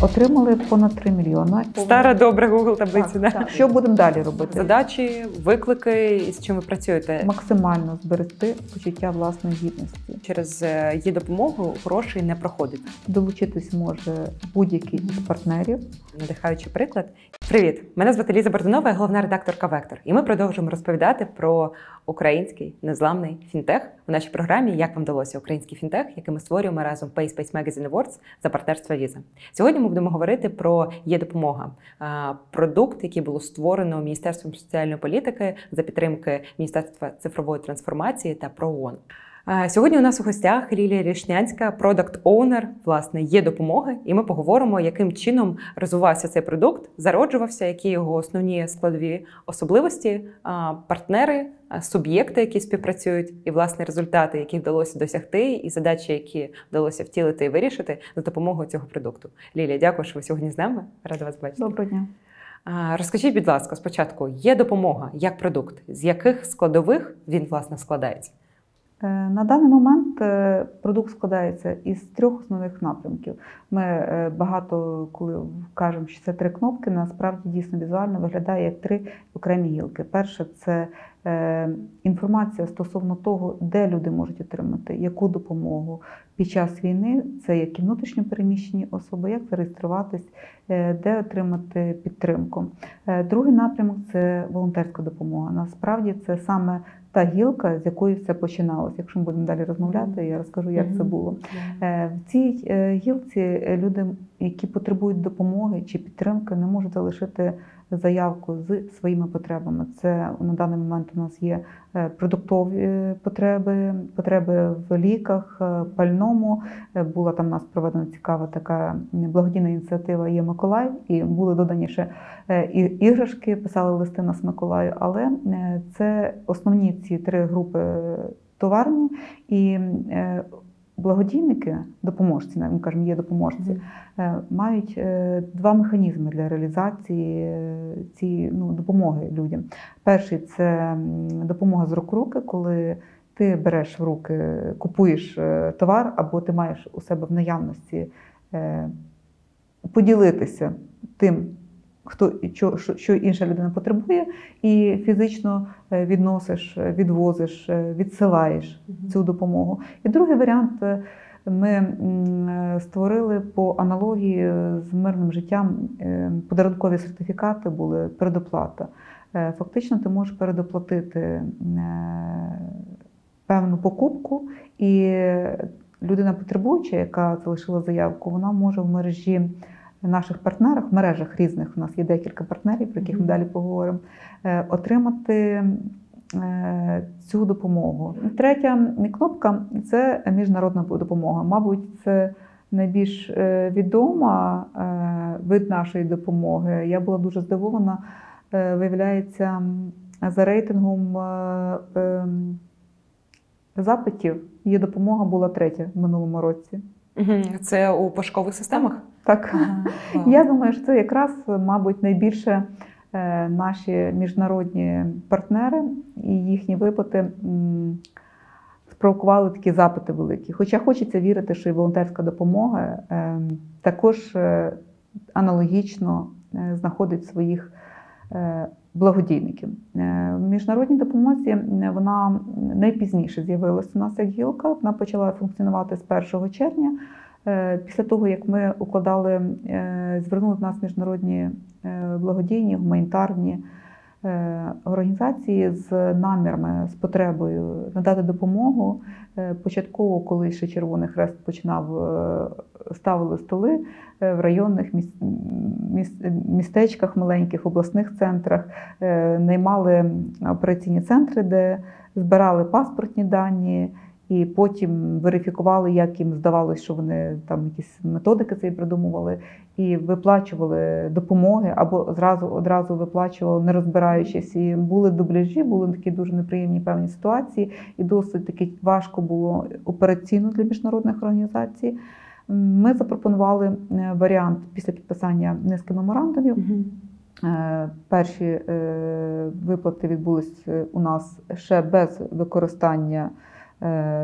Отримали понад 3 мільйони. Стара добра Google таблиця. Так, да? так. Що будемо далі робити? Задачі, виклики і з чим ви працюєте. Максимально зберегти почуття власної гідності. Через е, її допомогу грошей не проходить. Долучитись може будь-який із партнерів. Надихаючий приклад. Привіт! Мене звати Ліза Бордунова, я головна редакторка Вектор. І ми продовжуємо розповідати про український незламний фінтех у нашій програмі Як вам вдалося український фінтех, який ми створюємо разом Pay Space Magazine Awards за партнерство Віза. Сьогодні ми будемо говорити про є допомога, продукт, який було створено Міністерством соціальної політики за підтримки Міністерства цифрової трансформації та ПРООН. Сьогодні у нас у гостях Лілія Рішнянська, продакт оунер власне є допомоги, і ми поговоримо, яким чином розвивався цей продукт, зароджувався, які його основні складові особливості, партнери, суб'єкти, які співпрацюють, і власне результати, які вдалося досягти, і задачі, які вдалося втілити і вирішити за допомогою цього продукту. Лілія, дякую, що ви сьогодні з нами. Рада вас бачити. Доброго дня. Розкажіть, будь ласка, спочатку є допомога як продукт, з яких складових він власне складається? Е, На даний момент е, продукт складається із трьох основних напрямків. Ми е, багато коли кажемо, що це три кнопки, насправді дійсно візуально виглядає як три окремі гілки. Перше це інформація стосовно того, де люди можуть отримати яку допомогу під час війни. Це як і внутрішньо переміщені особи, як зареєструватись, е, де отримати підтримку. Е, Другий напрямок це волонтерська допомога. Насправді це саме та гілка, з якої все починалося. Якщо ми будемо далі розмовляти, я розкажу, як це було. Е, В цій е, гілці е, люди, які потребують допомоги чи підтримки, не можуть залишити заявку з своїми потребами. Це на даний момент у нас є е, продуктові е, потреби, потреби в ліках, е, пальному. Була там у нас проведена цікава така благодійна ініціатива Є Миколаїв, і були додані ще іграшки, писали листи нас Миколаю. Але це основні ці три групи товарні і благодійники, допоможці, ми кажемо, є допоможці, е, мають е, два механізми для реалізації е, цієї ну, допомоги людям. Перший це допомога з рук руки, коли ти береш в руки, купуєш товар, або ти маєш у себе в наявності поділитися тим, хто що, що- інша людина потребує, і фізично е, відносиш, е, відвозиш, е, відсилаєш цю допомогу. І другий варіант ми створили по аналогії з мирним життям. Подарункові сертифікати були передоплата. Фактично, ти можеш передоплатити певну покупку, і людина потребуюча, яка залишила заявку, вона може в мережі наших партнерах, в мережах різних, у нас є декілька партнерів, про яких ми далі поговоримо, е, отримати е, цю допомогу. Третя кнопка це міжнародна допомога. Мабуть, це найбільш е, відома вид нашої допомоги. Я була дуже здивована. Виявляється, за рейтингом ем, запитів її допомога була третя в минулому році. Це у пошукових системах? Так. Ага. Я думаю, що це якраз, мабуть, найбільше е, наші міжнародні партнери і їхні виплати спровокували такі запити великі. Хоча хочеться вірити, що і волонтерська допомога е, також е, аналогічно знаходить своїх благодійників. Е, В міжнародній допомозі вона найпізніше з'явилася у нас як гілка. Вона почала функціонувати з 1 червня. Е, Після того, як ми укладали, е, звернули до нас міжнародні благодійні, гуманітарні організації з намірами, з потребою надати допомогу. Е, Початково, коли ще Червоний Хрест починав е, ставили столи е, в районних міс- міс- містечках, маленьких обласних центрах, е, наймали операційні центри, де збирали паспортні дані. І потім верифікували, як їм здавалося, що вони там якісь методики цієї придумували, і виплачували допомоги або зразу одразу виплачували, не розбираючись. І були дубляжі, були такі дуже неприємні певні ситуації, і досить таки важко було операційно для міжнародних організацій. Ми запропонували е, варіант після підписання низки меморандумів. Е, Перші е, виплати відбулись у нас ще без використання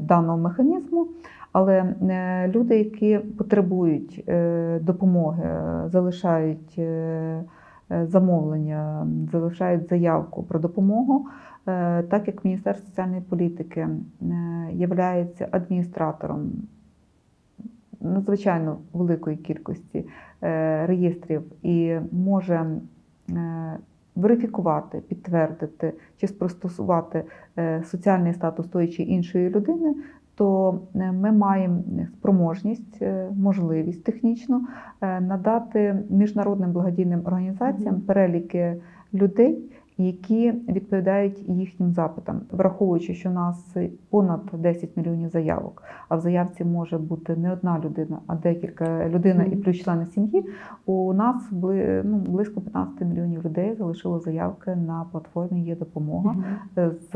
даного механізму. Але е, люди, які потребують е, допомоги, е, залишають е, е, замовлення, залишають заявку про допомогу, е, так як Міністерство соціальної політики є адміністратором надзвичайно великої кількості е, реєстрів і може е, верифікувати, підтвердити чи спростосувати е, соціальний статус тої чи іншої людини, то е, ми маємо спроможність, е, можливість технічно надати міжнародним благодійним організаціям переліки людей, які відповідають їхнім запитам, враховуючи, що у нас понад 10 мільйонів заявок, а в заявці може бути не одна людина, а декілька людина і плюс члени сім'ї. У нас ну, близько 15 мільйонів людей залишило заявки на платформі Є допомога з,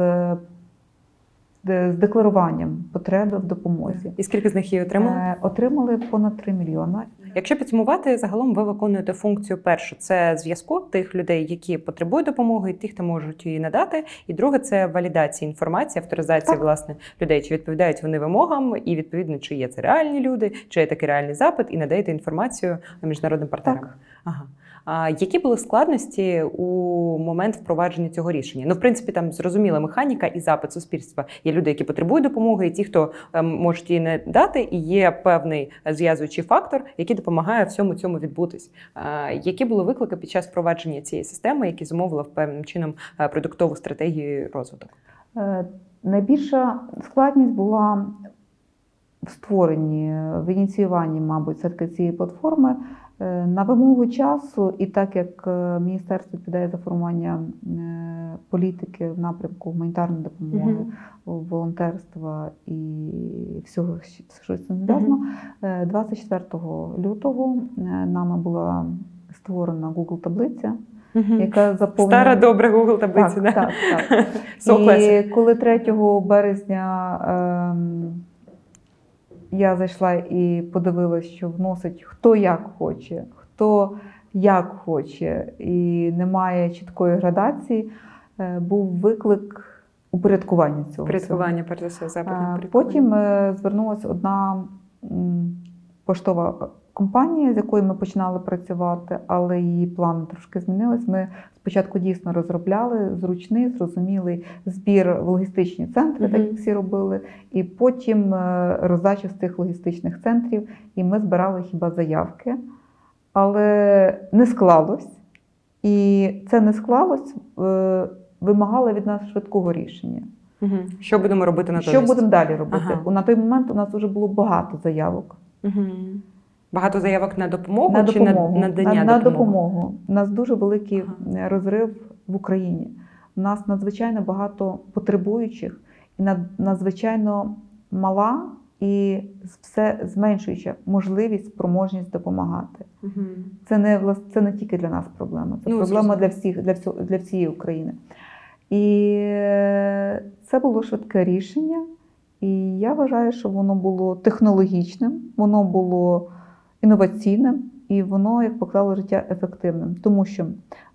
з декларуванням потреби в допомозі. І скільки з них її отримали? Е, Отримали понад 3 мільйони. Якщо підсумувати, загалом ви виконуєте функцію першу це зв'язку тих людей, які потребують допомоги, і тих, хто можуть її надати. І друге це валідація інформації, авторизація Так. власне людей, чи відповідають вони вимогам, і відповідно, чи є це реальні люди, чи є такий реальний запит, і надаєте інформацію міжнародним партнерам. Так. Ага. Які були складності у момент впровадження цього рішення? Ну, в принципі, там зрозуміла механіка і запит суспільства. Є люди, які потребують допомоги, і ті, хто ем, можуть її не дати, і є певний зв'язуючий фактор, який допомагає всьому цьому відбутись. Які були виклики під час впровадження цієї системи, які зумовили певним чином е, продуктову стратегію розвиток? Е, Найбільша складність була в створенні, в ініціюванні, мабуть, все-таки цієї платформи на вимогу часу, і так як е, міністерство відповідає за формування е, політики в напрямку гуманітарної допомоги, волонтерства і всього, що з цим зв'язано, е, 24 лютого е, нами була створена Google таблиця, яка заповнена Стара добра Google таблиця. так, да? так, так. So і коли 3 березня ем, я зайшла і подивилась, що вносить хто як хоче, хто як хоче, і немає чіткої градації, е, був виклик упорядкування цього. Упорядкування, перш за все, запит. Потім е, звернулася одна поштова компанія, з якою ми починали працювати, але її плани трошки змінились. Ми спочатку дійсно розробляли зручний, зрозумілий збір в логістичні центри, так як всі робили, і потім е, роздача з цих логістичних центрів. І ми збирали хіба заявки, але не склалось. І це не склалось, е, вимагало від нас швидкого рішення. Мгм. Що будемо робити на Що будемо далі робити? Ага. На той момент у нас вже було багато заявок. Угу. Багато заявок на допомогу на чи на надання на, на допомоги? допомогу. У нас дуже великий Ага. розрив в Україні. У нас надзвичайно багато потребуючих і надзвичайно мала і все зменшуюча можливість, спроможність допомагати. Мгм. Це не це не тільки для нас проблема, це Ну, проблема для всіх, для всього для всієї України. І е, це було швидке рішення. І я вважаю, що воно було технологічним, воно було інноваційним і воно, як показало життя, ефективним. Тому що,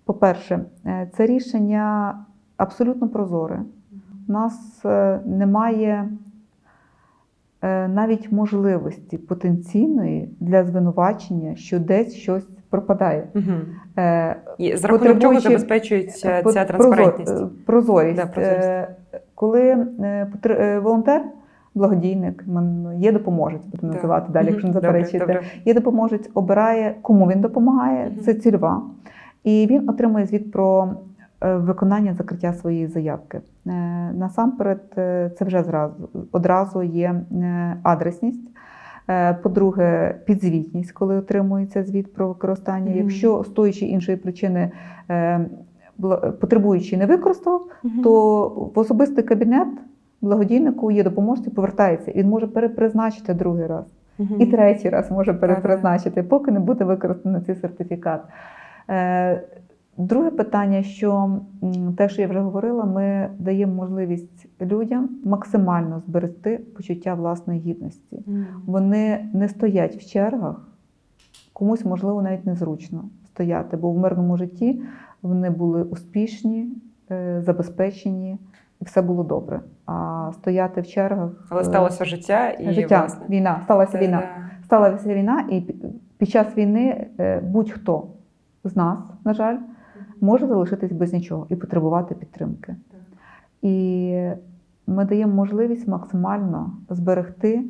по-перше, е, це рішення абсолютно прозоре. У нас е, немає е, навіть можливості потенційної для звинувачення, що десь щось пропадає. І за рахунок чого забезпечується ця транспарентність? Прозорість. Да, прозорість. Коли волонтер, благодійник, є допоможець, будемо називати далі, якщо не заперечуєте. Є допоможець, обирає, кому він допомагає, це цільова. І він отримує звіт про е, виконання закриття своєї заявки. Е, Насамперед, е, це вже зразу одразу є адресність. По-друге, підзвітність, коли отримується звіт про використання. Мгм. Якщо з тої чи іншої причини потребуючий не використав, Мгм. то в особистий кабінет благодійнику є допоможці, повертається. Він може перепризначити другий раз. Мгм. І третій раз може перепризначити, поки не буде використано цей сертифікат. Е, Друге питання, що те, що я вже говорила, ми даємо можливість людям максимально зберегти почуття власної гідності. Мгм. Вони не стоять в чергах, комусь, можливо, навіть незручно стояти, бо в мирному житті вони були успішні, е, все було добре. А стояти в чергах Але е, сталося життя і життя, власне. війна, сталася війна. да. Сталася війна, і під час війни е, будь-хто з нас, на жаль, може залишитись без нічого і потребувати підтримки. І ми даємо можливість максимально зберегти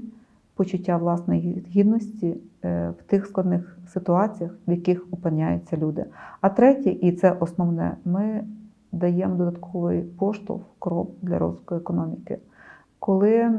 почуття власної гідності е, в тих складних ситуаціях, в яких опиняються люди. А третє, і це основне, ми даємо додатковий поштовх крок для розвитку економіки. Коли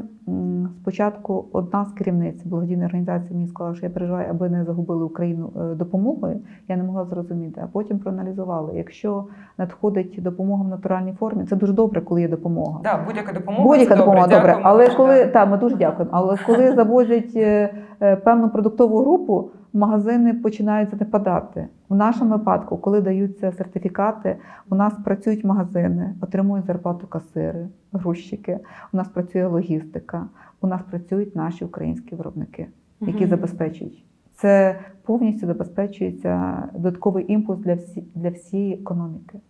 спочатку одна з керівниць благодійної організації мені сказала, що я переживаю, аби не загубили Україну е, допомогою, я не могла зрозуміти. А потім проаналізували. Якщо надходить допомога в натуральній формі, це дуже добре, коли є допомога. Да, будь-яка допомога. Будь-яка допомога добре, Дякуємо. але коли та ми дуже дякуємо. Але коли завозять е, е, певну продуктову групу, магазини починають занепадати. В нашому випадку, коли даються сертифікати, у нас працюють магазини, отримують зарплату касири, грузчики. У нас працює логістика, у нас працюють наші українські виробники, які забезпечують. Це повністю забезпечується додатковий імпульс для всі для всієї економіки.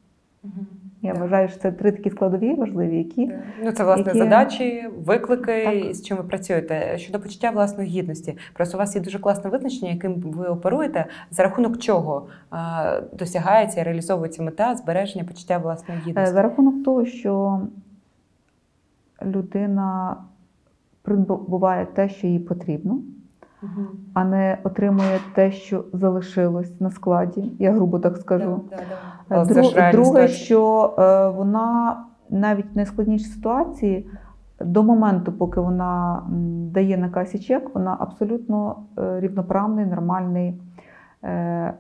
Мгм. Я вважаю, що це три такі складові важливі, які Ну, це власне Які- задачі, виклики, Так. з чим ви працюєте. Щодо почуття власної гідності. Просто у вас є дуже класне визначення, яким ви оперуєте, за рахунок чого а, досягається і реалізовується мета збереження почуття власної Е, гідності. За рахунок того, що людина придбуває те, що їй потрібно, А не отримує те, що залишилось на складі. Я грубо так скажу. Да, да, да. Друг- Друге, ситуація. що е, вона навіть в найскладнішій ситуації. До моменту, поки вона дає на касі чек, вона абсолютно е, рівноправний, нормальний е,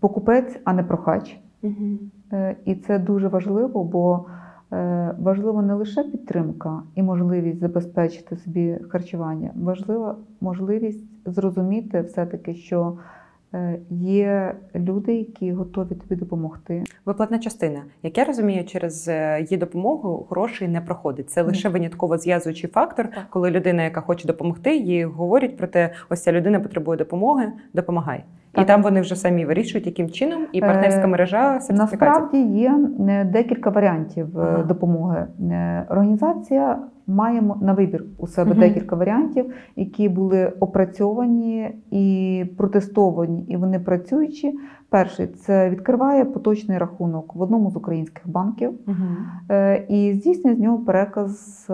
покупець, а не прохач. Мгм. Е, І це дуже важливо, бо е, важливо не лише підтримка і можливість забезпечити собі харчування, важлива можливість зрозуміти все-таки, що е, є люди, які готові тобі допомогти. Виплатна частина, як я розумію, через е, її допомогу грошей не проходить. Це лише винятково зв'язуючий фактор, коли людина, яка хоче допомогти, їй говорять про те, ось ця людина потребує допомоги, допомагай. І там вони вже самі вирішують, яким чином, і партнерська Е, мережа сертифікація. Насправді є е, декілька варіантів е, Ага. допомоги. Організація має на вибір у себе Мгм. декілька варіантів, які були опрацьовані і протестовані, і вони працюючі. Перший це відкриває поточний рахунок в одному з українських банків е, і здійснює з нього переказ.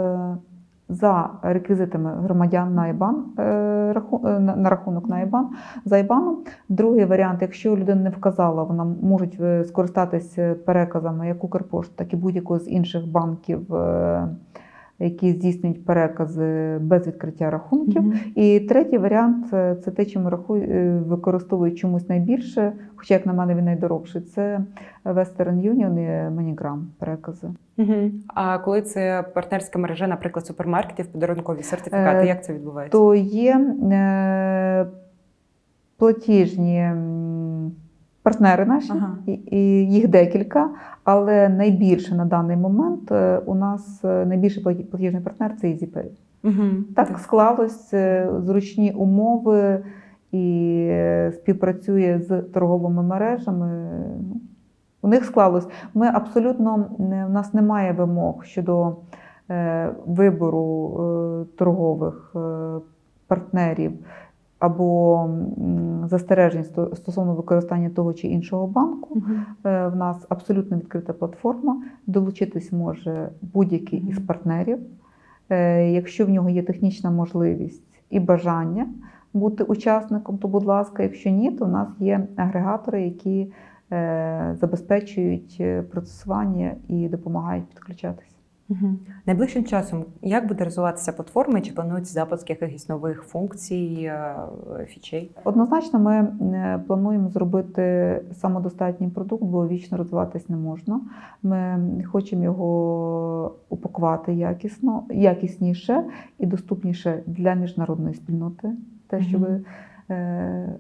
За реквізитами громадян на ІБАН е, е, на рахунок на ІБАН за ІБАНом. Другий варіант, якщо людина не вказала, вона можуть е, скористатися переказами як Укрпошт, так і будь-якого з інших банків, які здійснюють перекази без відкриття рахунків. Мгм. І третій варіант е, це те, чим рахую, е, використовують чомусь найбільше, хоча, як на мене, він найдорожчий. Це Western Union і MoneyGram перекази. Мгм. А коли це партнерська мережа, наприклад, супермаркетів, подарункові сертифікати, Е, як це відбувається? То є е, платіжні партнери наші, Ага. і, і їх декілька, але найбільше на даний момент е, у нас е, найбільший платіжний партнер це EasyPay. Мгм. Так склалось е, зручні умови і співпрацює з торговими мережами. Ну, У них склалось. Ми абсолютно у нас немає вимог щодо вибору торгових партнерів або застережень сто- стосовно використання того чи іншого банку. Е, В нас абсолютно відкрита платформа. Долучитись може будь-який із партнерів. Е, Якщо в нього є технічна можливість і бажання бути учасником, то будь ласка, якщо ні, то в нас є агрегатори, які е, забезпечують процесування і допомагають підключатися. Мгм. Найближчим часом як буде розвиватися платформа? Чи планується запуск якихось нових функцій, е, фічей? Однозначно, ми е, плануємо зробити самодостатній продукт, бо вічно розвиватись не можна. Ми хочемо його упакувати якісно, якісніше і доступніше для міжнародної спільноти. Те, що ви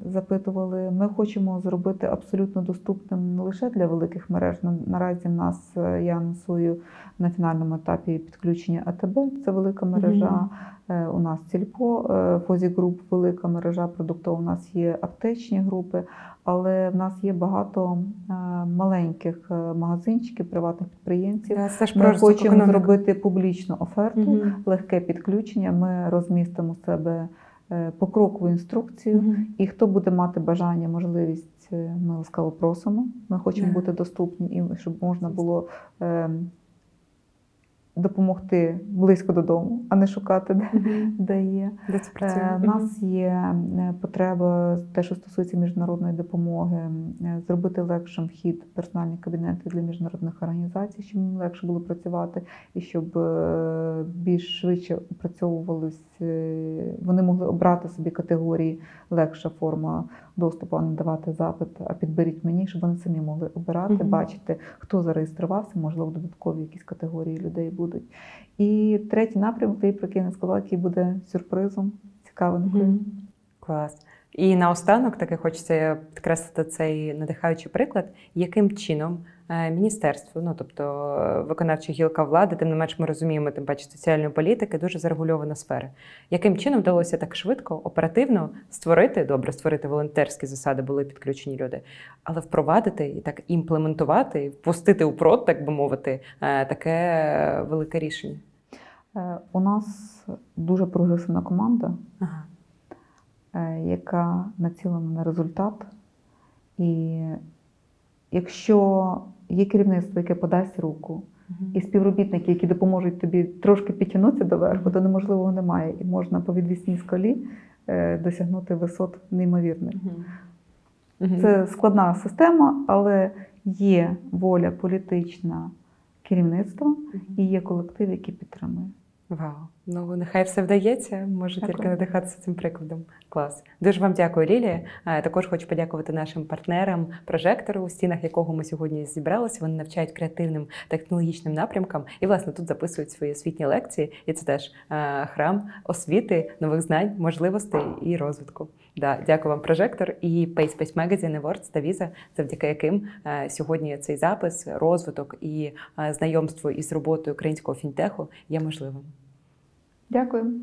запитували. Ми хочемо зробити абсолютно доступним не лише для великих мереж. Наразі в нас е, я анонсую на фінальному етапі підключення АТБ, це велика мережа. Е, У нас Сільпо, е, Фозі Груп, велика мережа продуктова. У нас є аптечні групи, але в нас є багато е, маленьких е, магазинчиків, приватних підприємців. Теж Ми хочемо зробити публічну оферту, Мгм. легке підключення. Ми розмістимо себе е, покрокову інструкцію. угу. І хто буде мати бажання, можливість, е, ми ласкаво просимо. Ми хочемо Да. бути доступні і щоб можна було е, допомогти близько додому, а не шукати, де, де є. Де це працює? Е, У нас є е, потреба, те, що стосується міжнародної допомоги, е, зробити легшим вхід в персональні кабінети для міжнародних організацій, щоб їм легше було працювати, і щоб е, більш швидше опрацьовувались, е, вони могли обрати собі категорії легша форма доступу, а не давати запит, а підберіть мені, щоб вони самі могли обирати, угу. бачити, хто зареєструвався, можливо, додаткові якісь категорії людей будуть. І третій напрямок, ти про який не сказала, який буде сюрпризом, цікавинкою. Угу. Клас. І наостанок таки хочеться підкреслити цей надихаючий приклад, яким чином е, міністерство, ну тобто е, виконавча гілка влади, тим не менш ми розуміємо, тим паче соціальної політики, дуже зарегульована сфера. Яким чином вдалося так швидко, оперативно створити, добре, створити волонтерські засади, були підключені люди, але впровадити і так імплементувати, впустити у прод, так би мовити, е, таке велике рішення. У нас дуже прогресивна команда, Ага. яка націлена на результат. І якщо є керівництво, яке подасть руку, і співробітники, які допоможуть тобі трошки підтягнутися до верху, то неможливого немає. І можна по відвісній скалі е, досягнути висот неймовірних. Це складна система, але є воля політична керівництва і є колектив, який підтримує. Вау, ну нехай все вдається. Можу Дякую. тільки надихатися цим прикладом. Клас. Дуже вам дякую, Лілія. Також хочу подякувати нашим партнерам, прожектору, у стінах якого ми сьогодні зібралися. Вони навчають креативним технологічним напрямкам і, власне, тут записують свої освітні лекції. І це теж храм освіти, нових знань, можливостей і розвитку. Да, дякую вам, прожектор і Pace Space Magazine Awards та Visa, завдяки яким сьогодні цей запис, розвиток і знайомство із роботою українського фінтеху є можливим. Дякую.